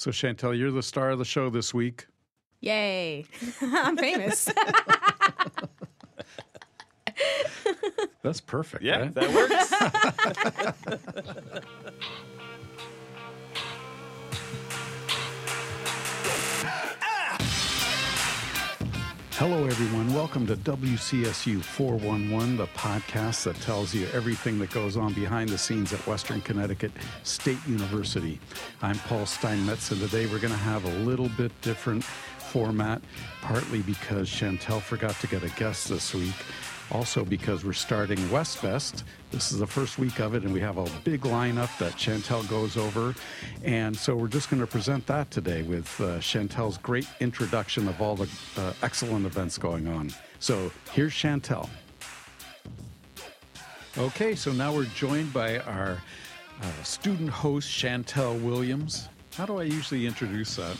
So, Chantel, you're the star of the show this week. Yay. I'm famous. That's perfect. Yeah, right? that works. Hello, everyone. Welcome to WCSU 411, the podcast that tells you everything that goes on behind the scenes at Western Connecticut State University. I'm Paul Steinmetz, and today we're going to have a little bit different format, partly because Chantel forgot to get a guest this week. Also, because we're starting Westfest. This is the first week of it, and we have a big lineup that Chantel goes over. And so we're just going to present that today with uh, Chantel's great introduction of all the uh, excellent events going on. So here's Chantel. Okay, so now we're joined by our uh, student host, Chantel Williams. How do I usually introduce that?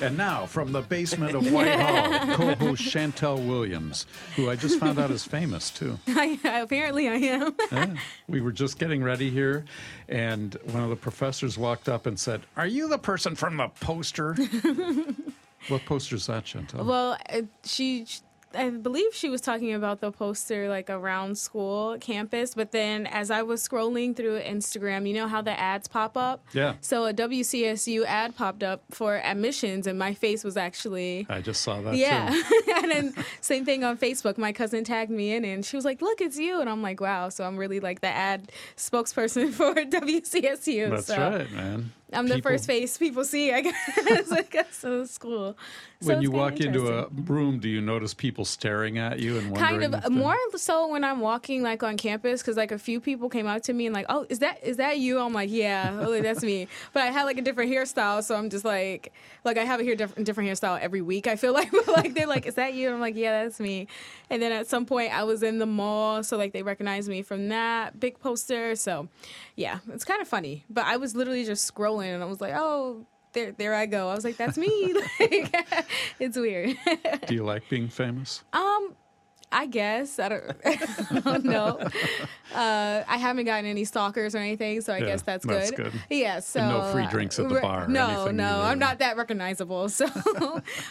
And now, from the basement of Whitehall, co-host Chantel Williams, who I just found out is famous too. I, apparently, I am. Yeah. We were just getting ready here, and one of the professors walked up and said, "Are you the person from the poster?" what poster is that, Chantel? well, uh, she, I believe she was talking about the poster like around school campus, but then as I was scrolling through Instagram, you know how the ads pop up? Yeah. So a WCSU ad popped up for admissions, and my face was actually. I just saw that Yeah. too. and then same thing on Facebook. My cousin tagged me in and she was like, Look, it's you. And I'm like, Wow. So I'm really like the ad spokesperson for WCSU. That's so right, man. I'm the People- first face people see, I guess, I guess in school. So When you walk into a room, do you notice people staring at you and wondering? kind of more so when I'm walking like on campus because like a few people came up to me and like oh is that is that you? I'm like yeah oh, that's me. But I had like a different hairstyle so I'm just like like I have a hair different different hairstyle every week I feel like. But, like they're like is that you? And I'm like yeah that's me. And then at some point I was in the mall so like they recognized me from that big poster so yeah it's kind of funny. But I was literally just scrolling and I was like oh there there I go I was like that's me like it's weird Do you like being famous? um, I guess I don't, I don't know. Uh, I haven't gotten any stalkers or anything, so I Yeah, guess that's, that's good. good. Yeah. So And no free uh, drinks at the bar or No, anything no, either. I'm not that recognizable. So,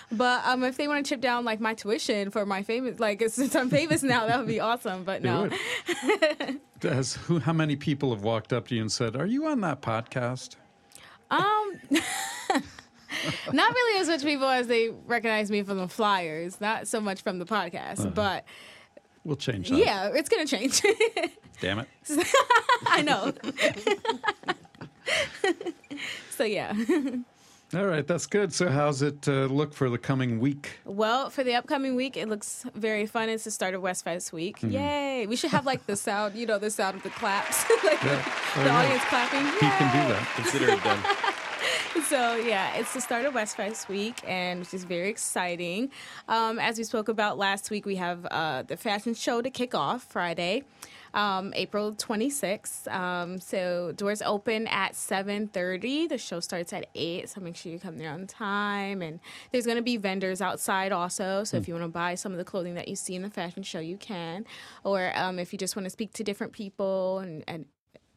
but um, if they want to chip down like my tuition for my famous, like since I'm famous now, that would be awesome. But no. Has, who, how many people have walked up to you and said, "Are you on that podcast?" Um. Not really as much people as they recognize me from the flyers, not so much from the podcast, Uh-huh. but We'll change that. yeah, it's gonna change. Damn it. I know. so yeah. All right, that's good. So, how's it uh, look for the coming week? Well, for the upcoming week, it looks very fun. It's the start of West Fest week. Mm-hmm. Yay! We should have like the sound, you know, the sound of the claps, like Yeah. Oh, the yeah. audience clapping. He can do that. Consider it done. So yeah, it's the start of West Fest week, and which is very exciting. Um, as we spoke about last week, we have uh, the fashion show to kick off Friday, um, April 26th. Um, so doors open at 7:30. The show starts at eight, so make sure you come there on time. And there's going to be vendors outside also. So if you want to buy some of the clothing that you see in the fashion show, you can. Or um, if you just want to speak to different people and, and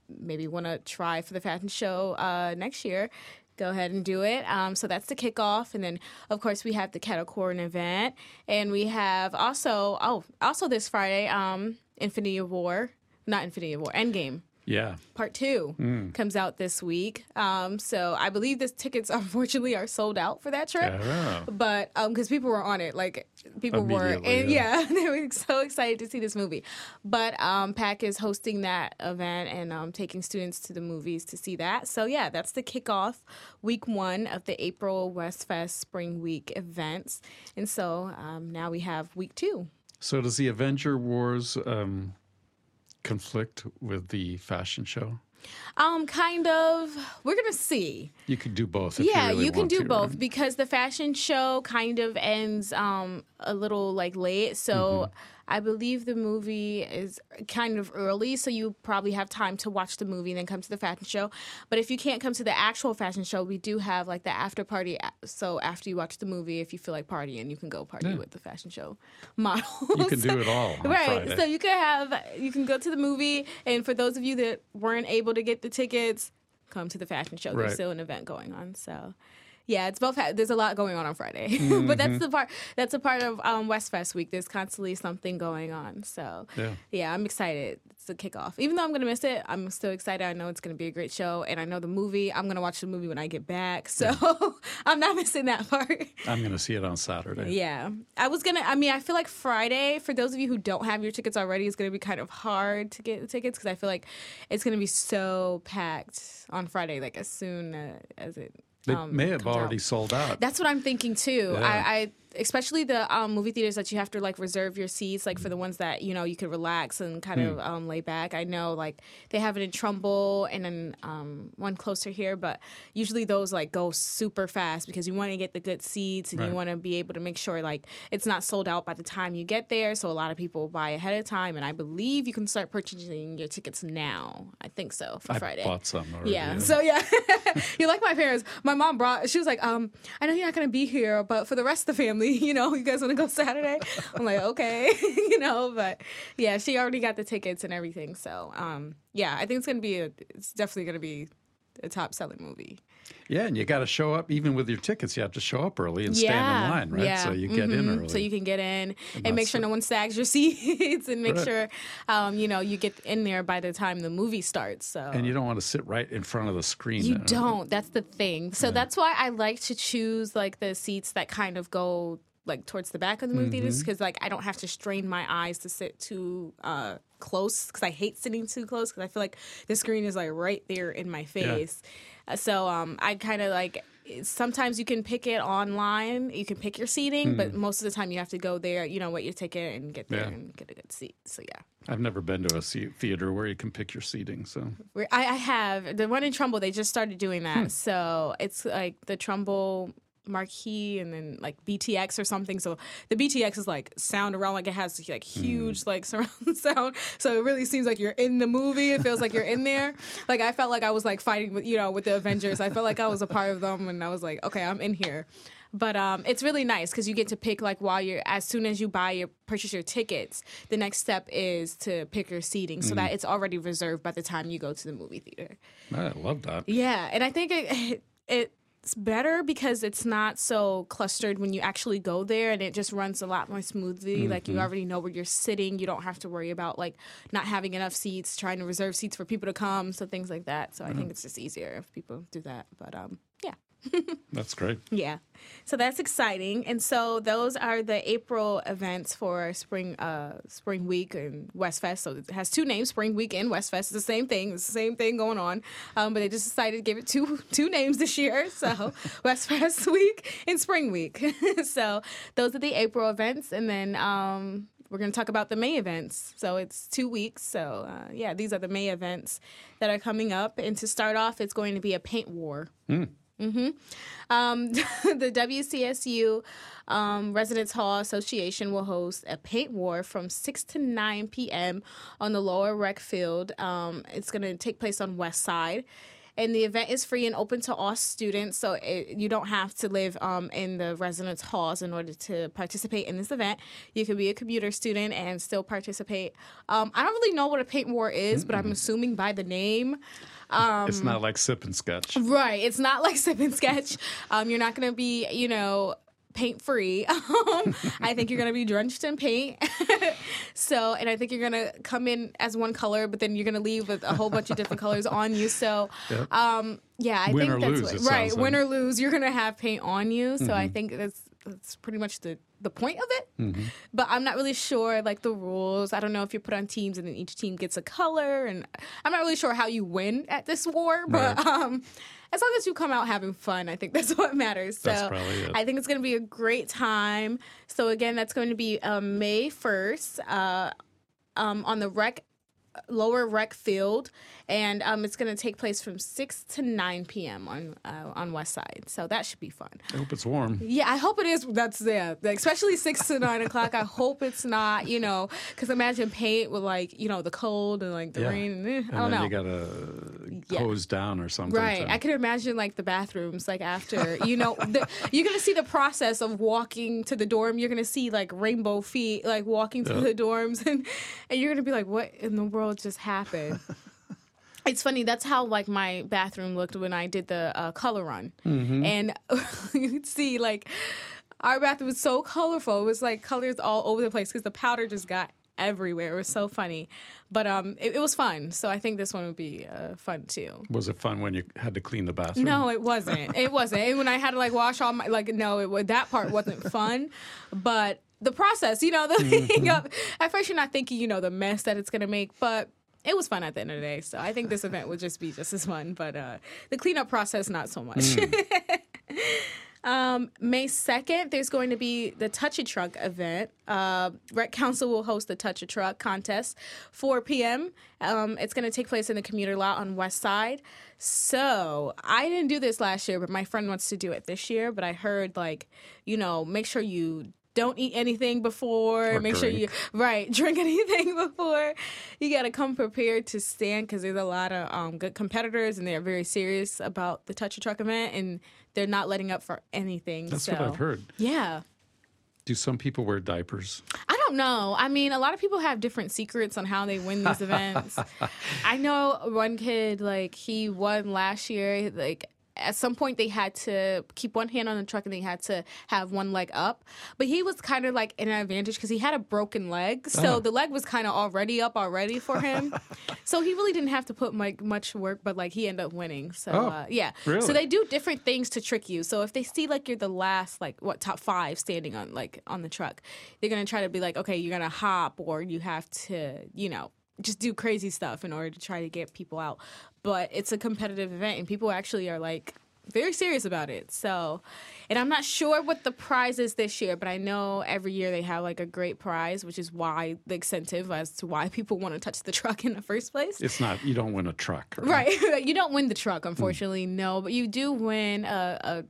maybe want to try for the fashion show uh, next year, go ahead and do it. Um, so that's the kickoff, and then of course we have the kettle corn event, and we have also oh also this Friday, um, Infinity of War, not Infinity of War, Endgame. Yeah. Part two Mm. comes out this week. Um, so I believe the tickets unfortunately are sold out for that trip. Yeah. But um, because people were on it, like people were, and yeah. yeah, they were so excited to see this movie. But um, PAC is hosting that event and um, taking students to the movies to see that. So yeah, that's the kickoff week one of the April West Fest Spring Week events. And so um, now we have week two. So, does the Avenger Wars um, conflict with the fashion show? Um, kind of. We're gonna see. You could do both. Yeah, you, really can want do to, both right? because the fashion show kind of ends um a little like late. So Mm-hmm. I believe the movie is kind of early, so you probably have time to watch the movie and then come to the fashion show. But if you can't come to the actual fashion show, we do have like the after party. So after you watch the movie, if you feel like partying, you can go party Yeah. with the fashion show model. You can do it all. Right. Friday. So you can have you can go to the movie and for those of you that weren't able to get the tickets, come to the fashion show. Right. There's still an event going on. So Yeah, it's both. Ha- there's a lot going on on Friday, but that's the part. That's a part of um, West Fest week. There's constantly something going on. So Yeah. yeah, I'm excited. It's the kickoff. Even though I'm gonna miss it, I'm still excited. I know it's gonna be a great show, and I know the movie. I'm gonna watch the movie when I get back, so I'm not missing that part. I'm going to see it on Saturday. Yeah, I was gonna. I mean, I feel like Friday for those of you who don't have your tickets already is gonna be kind of hard to get the tickets because I feel like it's gonna be so packed on Friday. Like as soon uh, as it. They um, may have out. already sold out. That's what I'm thinking too. Yeah. I, I especially the um, movie theaters that you have to like reserve your seats, like for the ones that you know you could relax and kind Hmm. of um, lay back. I know like they have it in Trumbull and then um, one closer here, but usually those like go super fast because you want to get the good seats and Right. you want to be able to make sure like it's not sold out by the time you get there. So a lot of people buy ahead of time, and I believe you can start purchasing your tickets now. I think so for I Friday. bought some already. Yeah. So yeah, you're like my parents. My mom brought. She was like, um, I know you're not gonna be here, but for the rest of the family, you know, you guys want to go Saturday? I'm like, okay, you know, but yeah, she already got the tickets and everything. So um, yeah, I think it's gonna be a. It's definitely gonna be a top selling movie. Yeah, and you got to show up even with your tickets. You have to show up early and stand in line, right? Yeah. So you get in Mhm. early. So you can get in and, not make sure sit- no one sags your seats and make Right. sure, um, you know, you get in there by the time the movie starts. So and you don't want to sit right in front of the screen. You Uh, don't. That's the thing. So that's why I like to choose like the seats that kind of go like towards the back of the movie Mm-hmm. theaters because like I don't have to strain my eyes to sit too uh, close because I hate sitting too close because I feel like the screen is like right there in my face. Uh, So um, I kind of like. Sometimes you can pick it online. You can pick your seating, but most of the time you have to go there. You know, get your ticket and get there Hmm. Yeah. and get a good seat. So yeah. I've never been to a theater where you can pick your seating. So I, I have the one in Trumbull. They just started doing that, Hmm. so it's like the Trumbull marquee and then like BTX or something. So the BTX is like sound around, like it has like huge like surround sound. So it really seems like you're in the movie. It feels like you're in there. Like I felt like I was like fighting with you know with the Avengers. I felt like I was a part of them, and I was like, okay, I'm in here. But um, it's really nice because you get to pick like while you're as soon as you buy your purchase your tickets, the next step is to pick your seating so that it's already reserved by the time you go to the movie theater. I love that. Yeah, and I think it, it's better because it's not so clustered when you actually go there, and it just runs a lot more smoothly. Like you already know where you're sitting. You don't have to worry about like not having enough seats, trying to reserve seats for people to come, so things like that. So I think it's just easier if people do that. But um. That's great. Yeah. So that's exciting. And so those are the April events for spring uh spring week and West Fest. So it has two names, Spring Week and West Fest. It's the same thing. It's the same thing going on. Um, but they just decided to give it two two names this year. So West Fest week and Spring Week. so those are the April events and then um we're going to talk about the May events. So it's two weeks. So, uh, yeah, these are the May events that are coming up. And to start off, it's going to be a paint war. Um, the WCSU um, Residence Hall Association will host a paint war from 6 to 9 p.m. on the lower rec field. Um, it's going to take place on West Side. And the event is free and open to all students, so it, you don't have to live um, in the residence halls in order to participate in this event. You can be a commuter student and still participate. Um, I don't really know what a paint war is, but I'm assuming by the name. it's not like sip and sketch. Right. It's not like sip and sketch. Um, you're not going to be, you know, paint free. Um, I think you're going to be drenched in paint. so, and I think you're going to come in as one color, but then you're going to leave with a whole bunch of different colors on you. So, Yep. um, yeah, I Win think that's lose, what, right. sounds Win or lose, you're going to have paint on you. So I think that's that's pretty much the the point of it. But I'm not really sure like the rules. I don't know if you're put on teams and then each team gets a color, and I'm not really sure how you win at this war. But Right. um, as long as you come out having fun, I think that's what matters. So That's probably it. I think it's going to be a great time. So again, that's going to be um, May 1st uh, um, on the rec lower rec field and um, it's going to take place from 6 to 9 p.m on uh, on west side. So that should be fun. I hope it's warm. yeah i hope it is. That's yeah like, especially 6 to 9 o'clock. I hope it's not you know because imagine paint with like you know the cold and like the Yeah. rain. And, eh, i don't then know you got to Yeah. hose down or something. Right. to- I could imagine like the bathrooms, like after, you know, the, you're going to see the process of walking to the dorm. You're going to see like rainbow feet, like walking to Yeah. the dorms. And, and you're going to be like, what in the world just happened? it's funny. That's how like my bathroom looked when I did the uh, color run, and you'd see like our bathroom was so colorful. It was like colors all over the place because the powder just got everywhere. It was so funny, but um, it, it was fun. So I think this one would be uh, fun too. Was it fun when you had to clean the bathroom? No, it wasn't. It wasn't. And when I had to like wash all my like no, it that part wasn't fun, but the process, you know, the thing up. At first, you're not thinking, you know, the mess that it's gonna make, but it was fun at the end of the day. So I think this event would just be just as fun, but uh, the cleanup process not so much. Um, May 2nd, there's going to be the Touch a Truck event. Uh, Rec Council will host the Touch a Truck contest, 4 p.m. Um, it's going to take place in the commuter lot on West Side. So I didn't do this last year, but my friend wants to do it this year. But I heard, like, you know, make sure you don't eat anything before. Or make sure you, right, drink anything before. You got to come prepared to stand because there's a lot of um, good competitors and they're very serious about the Touch a Truck event and they're not letting up for anything. That's so. what I've heard. Yeah. Do some people wear diapers? I don't know. I mean, a lot of people have different secrets on how they win these events. I know one kid, like, he won last year. Like, at some point, they had to keep one hand on the truck and they had to have one leg up. But he was kind of like in an advantage because he had a broken leg. So Oh. the leg was kind of already up already for him. so he really didn't have to put like much work, but like he ended up winning. So Oh, uh, yeah. really? So they do different things to trick you. So if they see like you're the last, like what top five standing on like on the truck, they're gonna try to be like, okay, you're gonna hop or you have to, you know, just do crazy stuff in order to try to get people out. But it's a competitive event and people actually are like very serious about it. So, and I'm not sure what the prize is this year, but I know every year they have like a great prize, which is why the incentive as to why people want to touch the truck in the first place. It's not. You don't win a truck, Right. you don't win the truck, hmm. unfortunately, no, but you do win a a,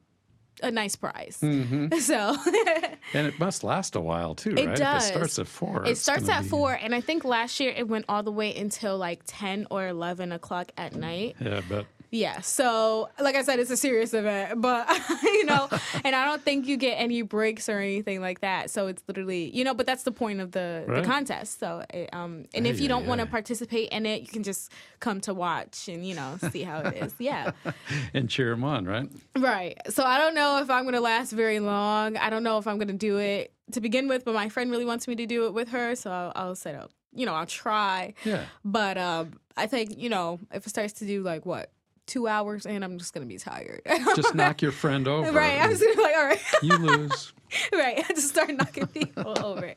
a nice prize. Mm-hmm. So And it must last a while too, It right? does. If it starts at four. it starts at be- four, and I think last year it went all the way until like ten or eleven o'clock at night. Yeah, but Yeah. So, like I said, it's a serious event, but you know, and I don't think you get any breaks or anything like that. So it's literally, you know, but that's the point of the, Right. the contest. So, it, um, and if Ay, you don't ay, want to participate in it, you can just come to watch and you know see how it is. Yeah. and cheer them on, right? Right. So I don't know if I'm going to last very long. I don't know if I'm going to do it to begin with, but my friend really wants me to do it with her, so I'll, I'll set up. You know, I'll try. Yeah. But um, I think you know if it starts to do like what two hours in, I'm just to be tired. Just knock your friend over. right. I'm just gonna be like, all right. you lose. right. I just start knocking people over.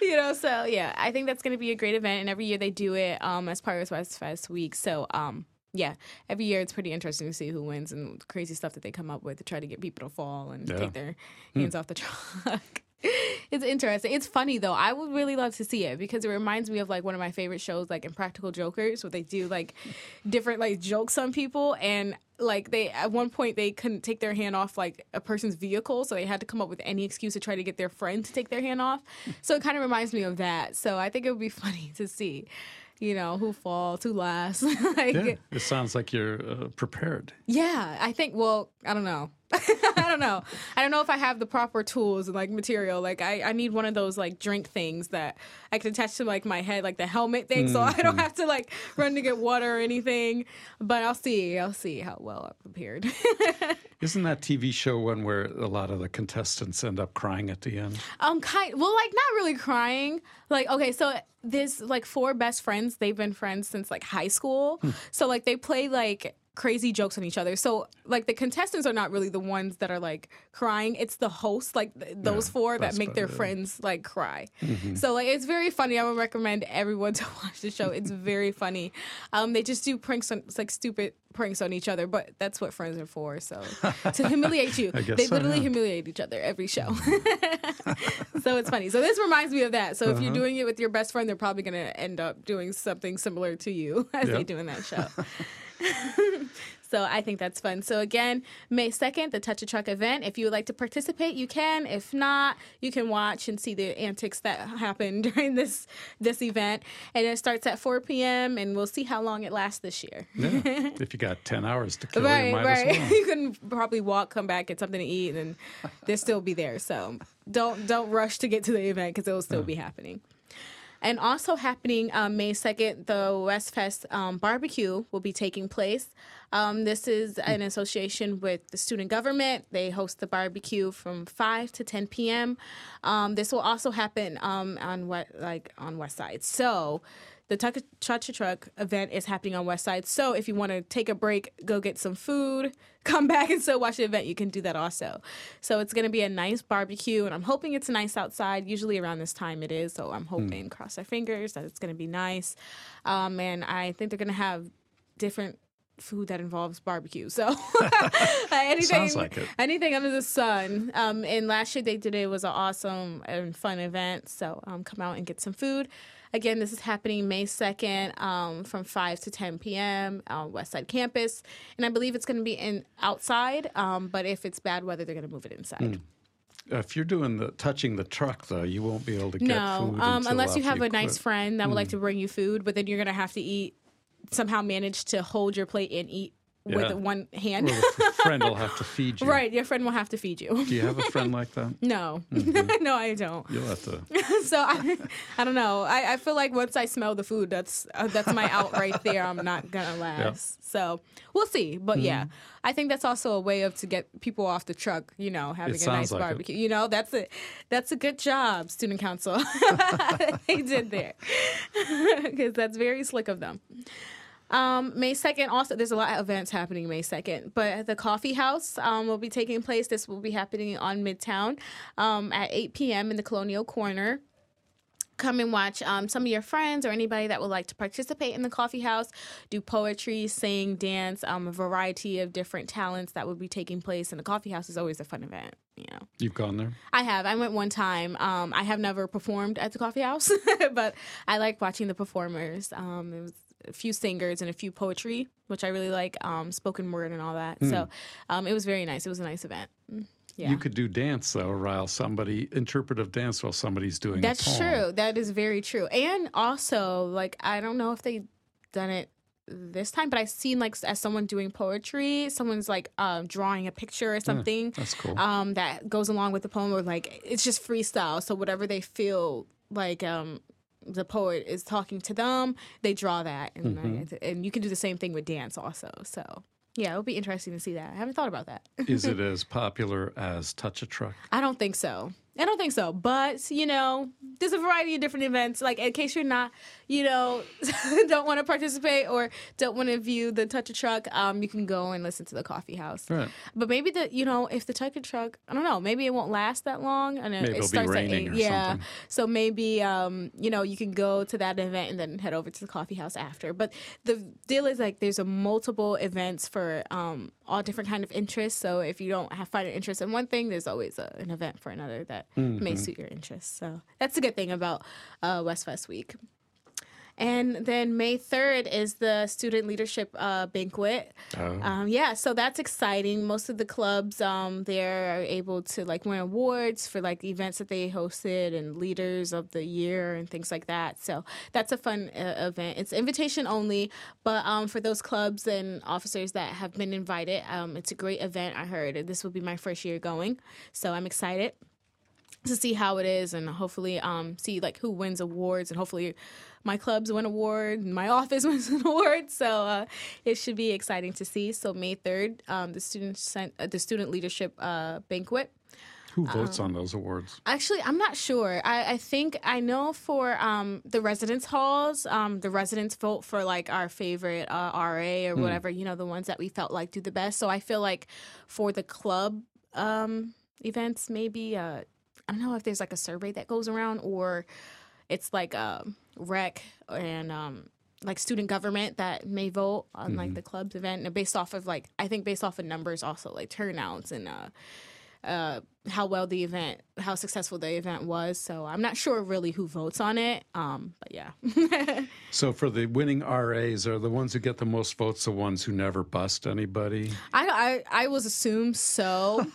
You know, so yeah, I think that's to be a great event, and every year they do it um, as part of West Fest Week. So um, yeah, every year it's pretty interesting to see who wins and crazy stuff that they come up with to try to get people to fall and Yeah. take their hands off the truck. It's interesting. It's funny though. I would really love to see it because it reminds me of like one of my favorite shows, like Impractical Jokers, where they do like different like jokes on people and like they at one point they couldn't take their hand off like a person's vehicle, so they had to come up with any excuse to try to get their friend to take their hand off. So it kind of reminds me of that. So I think it would be funny to see, you know, who falls, who lasts. like, Yeah. It sounds like you're uh, prepared. yeah, I think. Well, I don't know. I don't know. I don't know if I have the proper tools and like material. Like I, I need one of those like drink things that I can attach to like my head, like the helmet thing, so I don't have to like run to get water or anything. But I'll see. I'll see how well I'm prepared. Isn't that TV show one where a lot of the contestants end up crying at the end? um, kind. Well, like not really crying. Like okay, so there's like four best friends. They've been friends since like high school. So like they play like crazy jokes on each other. So like the contestants are not really the ones that are like crying. It's the hosts, like th- those Yeah, four that make their better. friends like cry. So like it's very funny. I would recommend everyone to watch the show. It's very funny. Um, they just do pranks on like stupid pranks on each other, but that's what friends are for. So to humiliate you, they so, literally yeah. humiliate each other every show. so it's funny. So this reminds me of that. So if Uh-huh. you're doing it with your best friend, they're probably going to end up doing something similar to you as they do in that show. So I think that's fun. So again, May 2nd, the Touch a Truck event. If you would like to participate, you can. If not, you can watch and see the antics that happen during this this event. And it starts at 4 p.m. and we'll see how long it lasts this year. Yeah. if you got 10 hours to kill, Right, you right. well. you can probably walk, come back, get something to eat, and they'll still be there. So don't don't rush to get to the event because it'll still be happening. And also happening um, May 2nd, the West Fest um, barbecue will be taking place. Um, this is an association with the student government. They host the barbecue from 5 to 10 p.m. Um, this will also happen um, on what like on West Side. So the Touch a Truck event is happening on West Side. So if you want to take a break, go get some food, come back and still watch the event, you can do that also. So it's going to be a nice barbecue, and I'm hoping it's nice outside. Usually around this time it is. So I'm hoping, cross our fingers, that it's going to be nice. Um, and I think they're going to have different food that involves barbecue. So anything, like anything under the sun. Um, and last year they did it. It was an awesome and fun event. So um, come out and get some food. Again, this is happening May 2nd um, from 5 to 10 p.m. on West Side Campus. And I believe it's going to be in outside, um, but if it's bad weather, they're going to move it inside. If you're doing the touching the truck, though, you won't be able to get No, food um, unless you have a nice friend that would like to bring you food, but then you're going to have to eat, somehow manage to hold your plate and eat Yeah. with one hand. Or the friend will have to feed you. right, your friend will have to feed you. Do you have a friend like that? No, Mm-hmm. no, I don't. You'll have to. so I, I don't know. I, I feel like once I smell the food, that's uh, that's my out right there. I'm not gonna last. So we'll see. But Mm-hmm. yeah, I think that's also a way of to get people off the truck. You know, having a nice like it. barbecue. You know, that's a that's a good job, student council. they did there because that's very slick of them. Um, May 2nd, also, there's a lot of events happening May 2nd, but the coffee house um, will be taking place. This will be happening on Midtown um, at 8 p.m. in the Colonial Corner. Come and watch um, some of your friends or anybody that would like to participate in the coffee house, do poetry, sing, dance, um, a variety of different talents that will be taking place. And the coffee house is always a fun event, you know. You've gone there? I have. I went one time. Um, I have never performed at the coffee house, but I like watching the performers. Um, it was a few singers and a few poetry, which I really like, um, spoken word and all that. So um, it was very nice. It was a nice event. Mm, Yeah. You could do dance, though, while somebody, interpretive dance while somebody's doing a That's true. That is very true. And also, like, I don't know if they done it this time, but I've seen like as someone doing poetry, someone's like um, drawing a picture or something. That's cool. um, that goes along with the poem or like it's just freestyle so whatever they feel like um, the poet is talking to them they draw that and, Mm-hmm. I- and you can do the same thing with dance also so yeah it'll be interesting to see that i haven't thought about that Is it as popular as Touch a Truck? i don't think so i don't think so but you know there's a variety of different events. Like in case you're not you know don't want to participate or don't want to view the touch a truck um, you can go and listen to the coffee house. Right. But maybe the you know if the Touch a Truck I don't know maybe it won't last that long and it, Maybe it be starts at eight. or yeah. something. so maybe um you know you can go to that event and then head over to the coffee house after. But the deal is like there's a multiple events for um all different kind of interests. So if you don't have find an interest in one thing there's always a, an event for another that Mm-hmm. may suit your interests so that's a good thing about uh, West Fest Week. And then May 3rd is the student leadership uh, banquet. Oh. Um, yeah, so that's exciting. Most of the clubs um, there are able to like win awards for like events that they hosted and leaders of the year and things like that. So that's a fun uh, event. It's invitation only, but um, for those clubs and officers that have been invited, um, it's a great event. I heard this will be my first year going, so I'm excited to see how it is and hopefully um, see like who wins awards and hopefully my clubs win award and my office wins an award so uh, it should be exciting to see so may 3rd um, the student sent, uh, the student leadership uh, banquet Who votes on those awards? Actually, I'm not sure. I, I think I know for um, the residence halls, um, the residents vote for like our favorite uh, RA or whatever, you know, the ones that we felt like do the best. So I feel like for the club um, events, maybe, uh, I don't know if there's like a survey that goes around or it's like a rec and um, like student government that may vote on like the club's event and based off of like, I think based off of numbers also like turnouts and, uh, uh, how well the event, how successful the event was. So I'm not sure really who votes on it. Um, but yeah, So for the winning RAs, are the ones who get the most votes the ones who never bust anybody? I, I I was assumed so.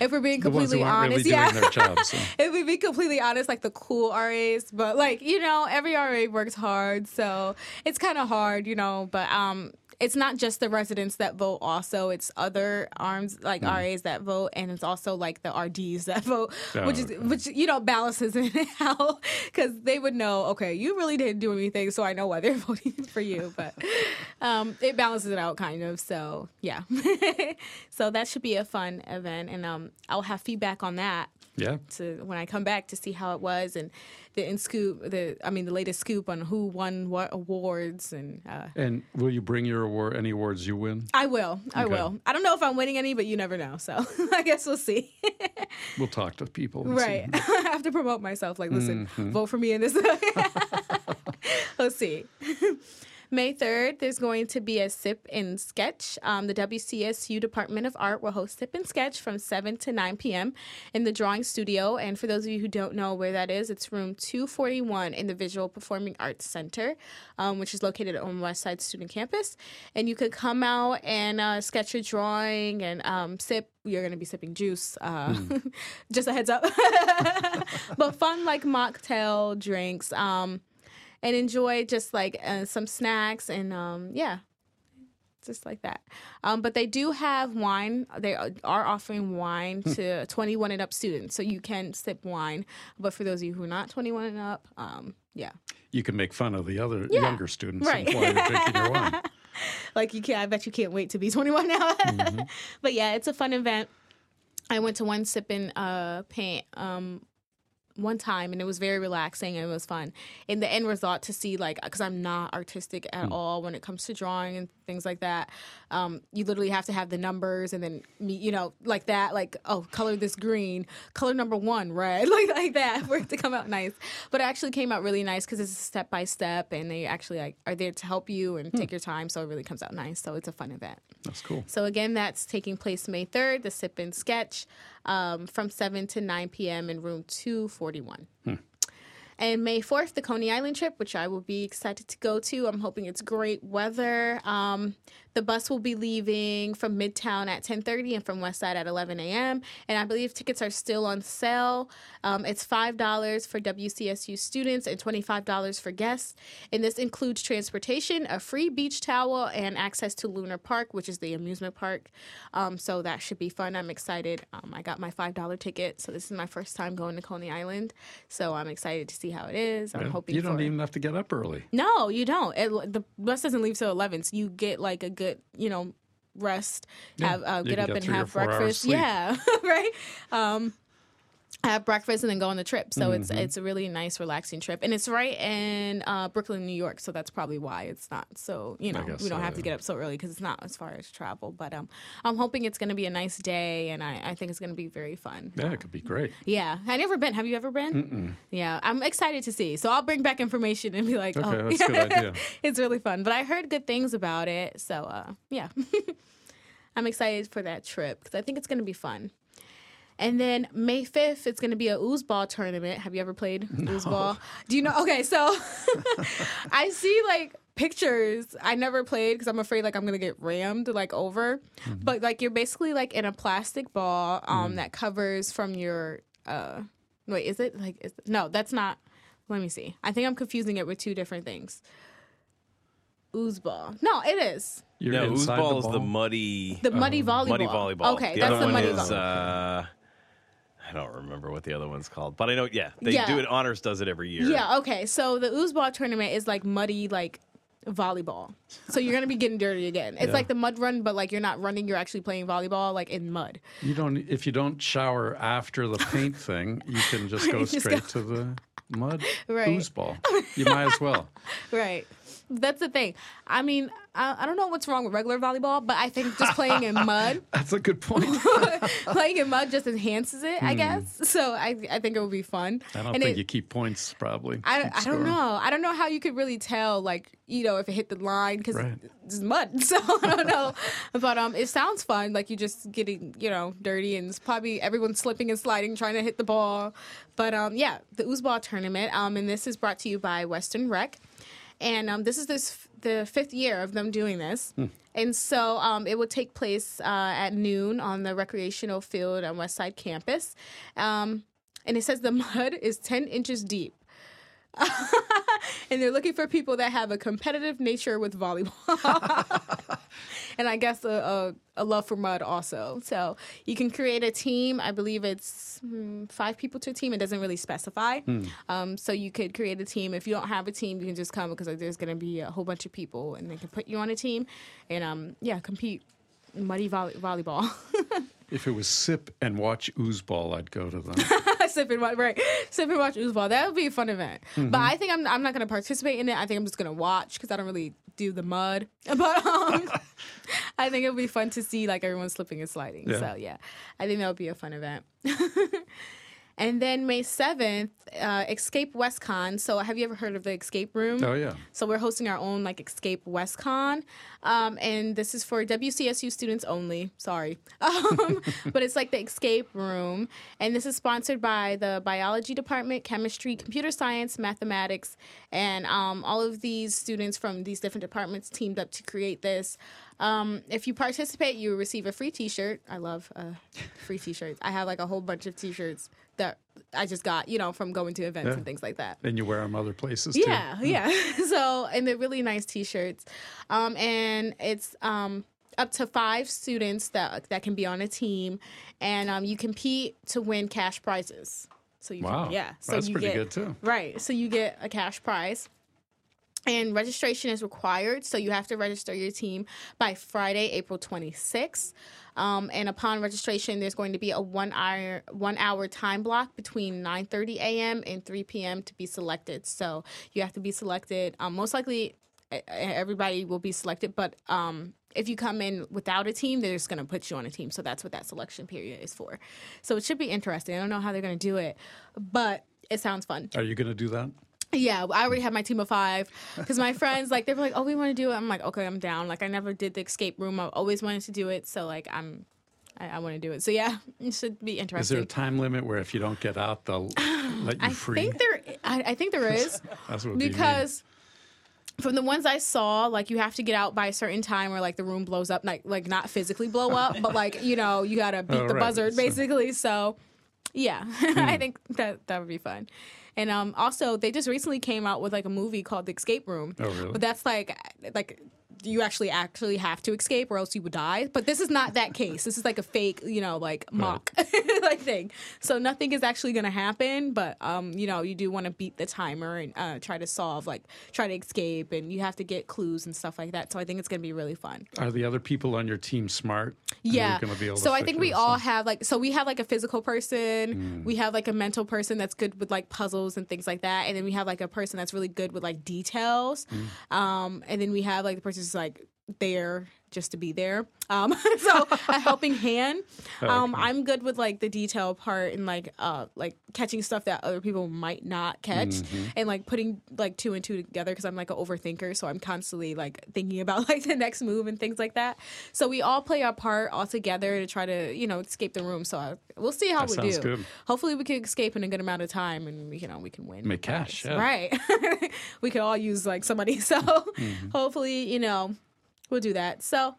if we're being completely honest, really yeah. jobs. so. if we be completely honest, like the cool RAs, but like you know, every RA works hard, so it's kind of hard, you know. But um, it's not just the residents that vote. Also, it's other arms like Hmm. RAs that vote, and it's also like the RDs that vote, which is Oh, okay. which you know balances it out because they would know. Okay, you really didn't do anything, so I know why they're voting for you. But um, it balances it out kind of. So yeah, so that should be a fun event, and um, I'll have feedback on that Yeah. to when I come back to see how it was and the in scoop the I mean the latest scoop on who won what awards and uh, And will you bring your award, any awards you win? I will I Okay. will I don't know if I'm winning any but you never know so I guess we'll see We'll talk to people. and see. right I have to promote myself like listen mm-hmm. vote for me in this let's see May 3rd, there's going to be a Sip and Sketch. Um, the WCSU Department of Art will host Sip and Sketch from 7 to 9 p.m. in the Drawing Studio. And for those of you who don't know where that is, it's room 241 in the Visual Performing Arts Center, um, which is located on West Side Student Campus. And you could come out and uh, sketch your drawing and um, sip. You're going to be sipping juice. Uh, just a heads up. but fun, like mocktail drinks. Um, and enjoy just like uh, some snacks and um, yeah just like that. Um, but they do have wine. They are offering wine to 21 and up students. So you can sip wine but for those of you who are not 21 and up um, yeah. You can make fun of the other Yeah. younger students Right. while you're drinking your wine. like you can't i bet you can't wait to be 21 now. But yeah it's a fun event. I went to one sip and uh, paint um, one time and it was very relaxing and it was fun. In the end result to see like because i'm not artistic at hmm. all when it comes to drawing and things like that um, you literally have to have the numbers and then you know like that like oh color this green color number one red like like that for it to come out nice but it actually came out really nice because it's step by step and they actually like are there to help you and take your time so it really comes out nice so it's a fun event That's cool. so again, that's taking place May 3rd, the Sip and Sketch um, from 7 to 9 p.m. in room 241. And May 4th, the Coney Island trip, which I will be excited to go to. I'm hoping it's great weather. Um, the bus will be leaving from Midtown at 10:30 and from West Side at 11 a.m. And I believe tickets are still on sale. Um, it's five dollars for WCSU students and $25 for guests. And this includes transportation, a free beach towel, and access to Luna Park, which is the amusement park. Um, so that should be fun. I'm excited. Um, I got my five dollar ticket, so this is my first time going to Coney Island. So I'm excited to see how it is. I'm hoping you don't even have to get up early. no, you don't. It, the bus doesn't leave till eleven, so you get like a good, you know, rest. Have uh, get up and have breakfast. Yeah, right. Um, have breakfast and then go on the trip. So Mm-hmm. it's it's a really nice, relaxing trip, and it's right in uh, Brooklyn, New York. So that's probably why it's not so. You know, we don't so, have to get up so early because it's not as far as travel. But um, I'm hoping it's going to be a nice day, and I, I think it's going to be very fun. Yeah, it could be great. Yeah, I never been. Have you ever been? Yeah, I'm excited to see. So I'll bring back information and be like, Okay, oh, that's a good idea. it's really fun. But I heard good things about it, so uh, yeah, I'm excited for that trip because I think it's going to be fun. And then May 5th, it's going to be a oozball tournament. Have you ever played oozball? Do you know? Okay, so I see like pictures. I never played because I'm afraid like I'm going to get rammed like over. But like you're basically like in a plastic ball um, that covers from your. Uh, wait, is it like? Is, no, that's not. Let me see. I think I'm confusing it with two different things. Oozball. No, it is. You're no, inside oozball the is the muddy The muddy volleyball. muddy volleyball. Okay, the that's the muddy is volleyball. uh, I don't remember what the other one's called, but I know. Yeah, they Yeah. do it. Honors does it every year. Yeah, okay. So the oozball tournament is like muddy, like volleyball. So you're gonna be getting dirty again. It's Yeah. like the mud run, but like you're not running. You're actually playing volleyball, like in mud. You don't. If you don't shower after the paint thing, you can just go You just straight go- to the mud Right. oozball. You might as well. Right. That's the thing. I mean, I, I don't know what's wrong with regular volleyball, but I think just playing in mud, That's a good point. playing in mud just enhances it. I guess. So I, I think it would be fun. Hmm. I don't And think it- you keep points. Probably. I, I don't know. I don't know how you could really tell, like, you know, if it hit the line because Right. it's mud. So I don't know. but um, it sounds fun. Like you just getting, you know, dirty and it's probably everyone slipping and sliding trying to hit the ball. But um, yeah, the oozball tournament. Um, and this is brought to you by Western Rec. And um, this is this the fifth year of them doing this. And so um, it will take place uh, at noon on the recreational field on West Side campus. Um, and it says the mud is 10 inches deep. and they're looking for people that have a competitive nature with volleyball. and I guess a, a, a, love for mud also. So you can create a team. I believe it's hmm, five people to a team. It doesn't really specify. Hmm. Um, so you could create a team. If you don't have a team, you can just come because like, there's going to be a whole bunch of people and they can put you on a team and um, yeah, compete muddy volley- volleyball. if it was sip and watch oozeball, I'd go to them. sip and watch, right? Sip and watch. That would be a fun event. Mm-hmm. But I think I'm I'm not going to participate in it. I think I'm just going to watch because I don't really do the mud. But um, I think it'll be fun to see like everyone slipping and sliding. Yeah. So yeah, I think that would be a fun event. And then May 7th, uh, Escape WestConn. So have you ever heard of the Escape Room? Oh, yeah. So we're hosting our own like Escape WestConn. Um, and this is for WCSU students only. Sorry. Um, but it's like the Escape Room. And this is sponsored by the Biology Department, Chemistry, Computer Science, Mathematics. And um, all of these students from these different departments teamed up to create this. Um, if you participate, you receive a free T-shirt. I love uh, free T-shirts. I have like a whole bunch of T-shirts that I just got, you know, from going to events yeah. and things like that. And you wear them other places too. Yeah, yeah. so, and they're really nice T-shirts, um, and it's um, up to five students that that can be on a team, and um, you compete to win cash prizes. So you wow, can, yeah, so that's you pretty get, good too. Right, so you get a cash prize and registration is required so you have to register your team by friday april 26th um, and upon registration there's going to be a one hour one hour time block between 9.30 a.m and 3 p.m to be selected so you have to be selected um, most likely everybody will be selected but um, if you come in without a team, they're just going to put you on a team. So that's what that selection period is for. So it should be interesting. I don't know how they're going to do it, but it sounds fun. Are you going to do that? Yeah, I already have my team of five because my friends like they were like, "Oh, we want to do it." I'm like, "Okay, I'm down." Like I never did the escape room. I always wanted to do it, so like I'm, I, I want to do it. So yeah, it should be interesting. Is there a time limit where if you don't get out, they'll let you I free? I think there, I, I think there is. That's what because. From the ones I saw, like you have to get out by a certain time, or like the room blows up, like like not physically blow up, but like you know you gotta beat oh, the right. buzzard basically. So, yeah, hmm. I think that that would be fun. And um, also, they just recently came out with like a movie called The Escape Room. Oh, really? But that's like like you actually actually have to escape or else you would die. But this is not that case. This is like a fake, you know, like mock right. like thing. So nothing is actually going to happen. But um, you know, you do want to beat the timer and uh, try to solve, like try to escape, and you have to get clues and stuff like that. So I think it's going to be really fun. Are the other people on your team smart? Yeah. so I think we all have like so we have like a physical person, mm. we have like a mental person that's good with like puzzles and things like that, and then we have like a person that's really good with like details, mm. um, and then we have like the person like there just to be there. Um, so a helping hand. Um, okay. I'm good with like the detail part and like uh like catching stuff that other people might not catch mm-hmm. and like putting like two and two together because I'm like an overthinker. So I'm constantly like thinking about like the next move and things like that. So we all play our part all together to try to you know escape the room. So I, we'll see how that we do. Good. Hopefully we can escape in a good amount of time and you know we can win. Make cash, yeah. right? we could all use like somebody. So mm-hmm. hopefully you know we'll do that. So,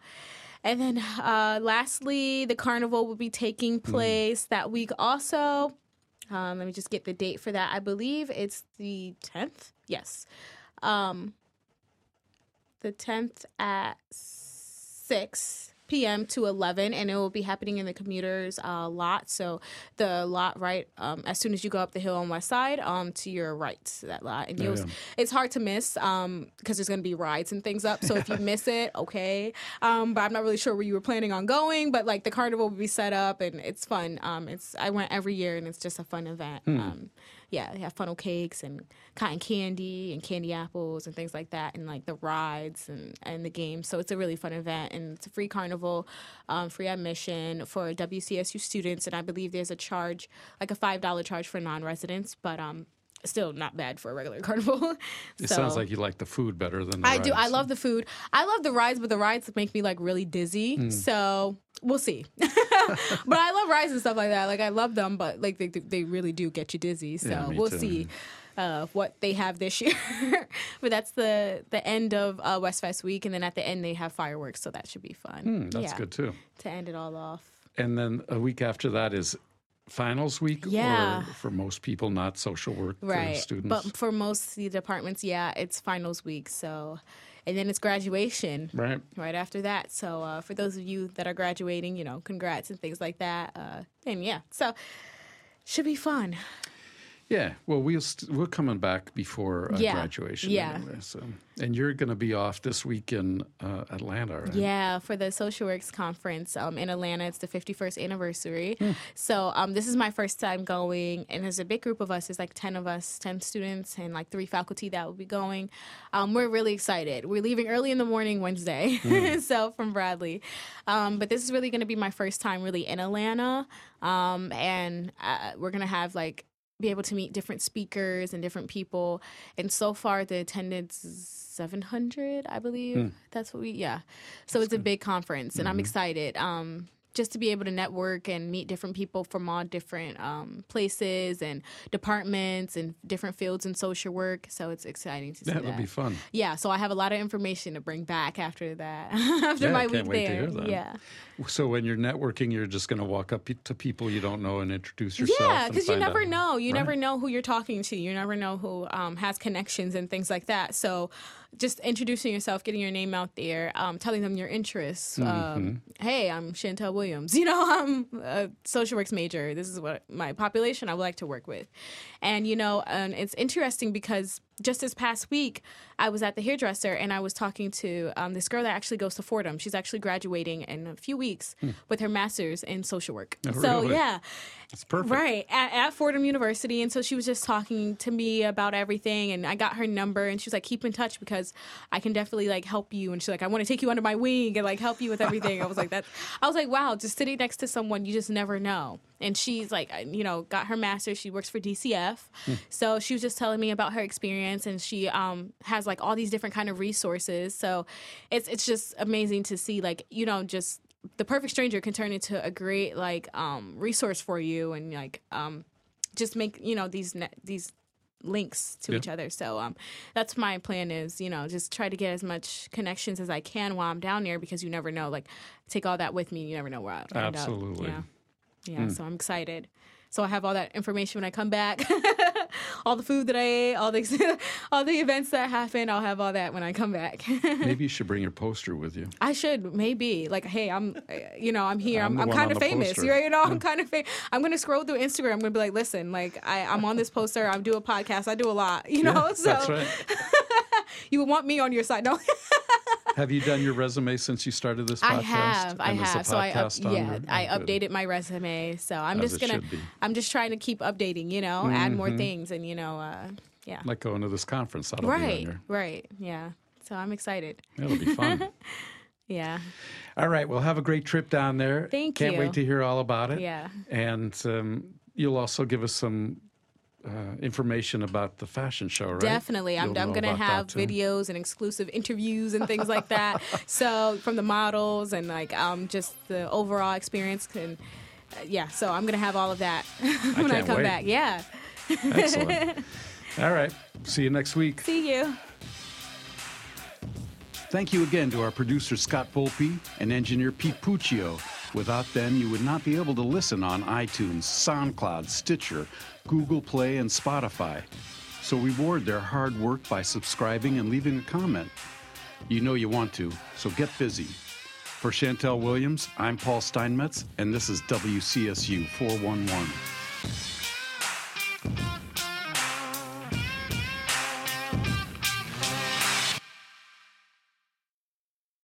and then uh, lastly, the carnival will be taking hmm. place mm. that week also. Um, let me just get the date for that. I believe it's the 10th. Yes. Um, the 10th at 6 p.m. to 11, and it will be happening in the commuters uh, lot. So the lot right um, as soon as you go up the hill on West Side, um, to your right, that lot, and yeah, it's hard to miss because um, there's going to be rides and things up. So if you miss it, okay. Um, but I'm not really sure where you were planning on going. But like the carnival will be set up, and it's fun. Um, it's I went every year, and it's just a fun event. Hmm. Yeah, they have funnel cakes and cotton candy and candy apples and things like that, and like the rides and, and the games. So it's a really fun event, and it's a free carnival, um, free admission for WCSU students, and I believe there's a charge, like a five dollar charge for non residents, but um, still not bad for a regular carnival. it sounds like you like the food better than the I rides. do. I love the food. I love the rides, but the rides make me like really dizzy. Mm. So we'll see. but I love rides and stuff like that. Like I love them, but like they they really do get you dizzy. So yeah, we'll too. see. Uh, what they have this year, but that's the the end of uh, West Fest week, and then at the end they have fireworks, so that should be fun. Mm, that's yeah, good too. To end it all off, and then a week after that is finals week? Yeah. Or for most people, not social work right. students? But for most of the departments, yeah, it's finals week. So, and then it's graduation right. right after that. So, uh, for those of you that are graduating, you know, congrats and things like that. Uh, and yeah, so should be fun. Yeah. Well, we'll st- we're coming back before uh, Yeah. graduation. Yeah. Anyway, so. And you're going to be off this week in uh, Atlanta, right? Yeah, for the Social Works Conference um, in Atlanta. It's the 51st anniversary. So um, this is my first time going, and there's a big group of us. There's like 10 of us, 10 students, and like three faculty that will be going. Um, we're really excited. We're leaving early in the morning Wednesday, so from Bradley. Um, but this is really going to be my first time really in Atlanta, um, and uh, we're going to have like be able to meet different speakers and different people. And so far, the attendance is 700, I believe. That's what we, yeah. So it's a big conference, and I'm excited. Um, just to be able to network and meet different people from all different um, places and departments and different fields in social work. So it's exciting to see That'll that. be fun. Yeah, so I have a lot of information to bring back after that, after Yeah, my week can't wait to there. hear that. Yeah. So when you're networking, you're just going to walk up to people you don't know and introduce yourself. Yeah, because you never out- know. You Right. never know who you're talking to. You never know who um, has connections and things like that. So, just introducing yourself, getting your name out there, um, telling them your interests. Mm-hmm. Um, hey, I'm Chantel Williams. You know, I'm a social works major. This is what my population I would like to work with. And you know, and it's interesting because just this past week, I was at the hairdresser and I was talking to um, this girl that actually goes to Fordham. She's actually graduating in a few weeks with her master's in social work. Oh, so really? yeah, It's perfect. Right, at, at Fordham University. And so she was just talking to me about everything. And I got her number and she was like, keep in touch because I can definitely like help you. And she's like, I want to take you under my wing and like help you with everything. I was like, that. I was like, wow, just sitting next to someone, you just never know. And she's like, you know, got her master's. She works for DCF. So she was just telling me about her experience and she um, has like all these different kind of resources. So it's, it's just amazing to see like, you know, just the perfect stranger can turn into a great like um resource for you and like um just make you know these ne- these links to Yeah. each other so um that's my plan is you know just try to get as much connections as i can while i'm down there because you never know like take all that with me you never know where i'll end up. Absolutely. yeah yeah so i'm excited so i have all that information when i come back all the food that i ate all the all the events that happen i'll have all that when i come back Maybe you should bring your poster with you. I should maybe like, hey, I'm, uh, you know, I'm here. I'm I'm, I'm kind of famous. poster. You know, I'm kind of famous. I'm gonna scroll through Instagram. I'm gonna be like, listen, like I, I'm on this poster. I do a podcast. I do a lot. You know, Yeah, so that's right. you would want me on your side. No, Have you done your resume since you started this podcast? I have, I And is the have. So I, up, yeah? I Oh, updated my resume. So I'm As just gonna. I'm just trying to keep updating. You know, add Mm-hmm. more things, and you know, uh, yeah, Like going to this conference. That'll right, right, yeah. So I'm excited. That'll be fun. Yeah, all right. Well, have a great trip down there. Thank you. Can't wait to hear all about it. yeah. And um, you'll also give us some uh, information about the fashion show, right? Definitely. I'm, You'll I'm know going to have videos and exclusive interviews and things like that. so from the models and like um, just the overall experience. And uh, yeah, so I'm going to have all of that when I can't come wait. back. Yeah. Excellent. all right. See you next week. See you. Thank you again to our producer Scott Volpe and engineer Pete Puccio. Without them, you would not be able to listen on iTunes, SoundCloud, Stitcher, Google Play, and Spotify. So reward their hard work by subscribing and leaving a comment. You know you want to, so get busy. For Chantel Williams, I'm Paul Steinmetz, and this is WCSU 411.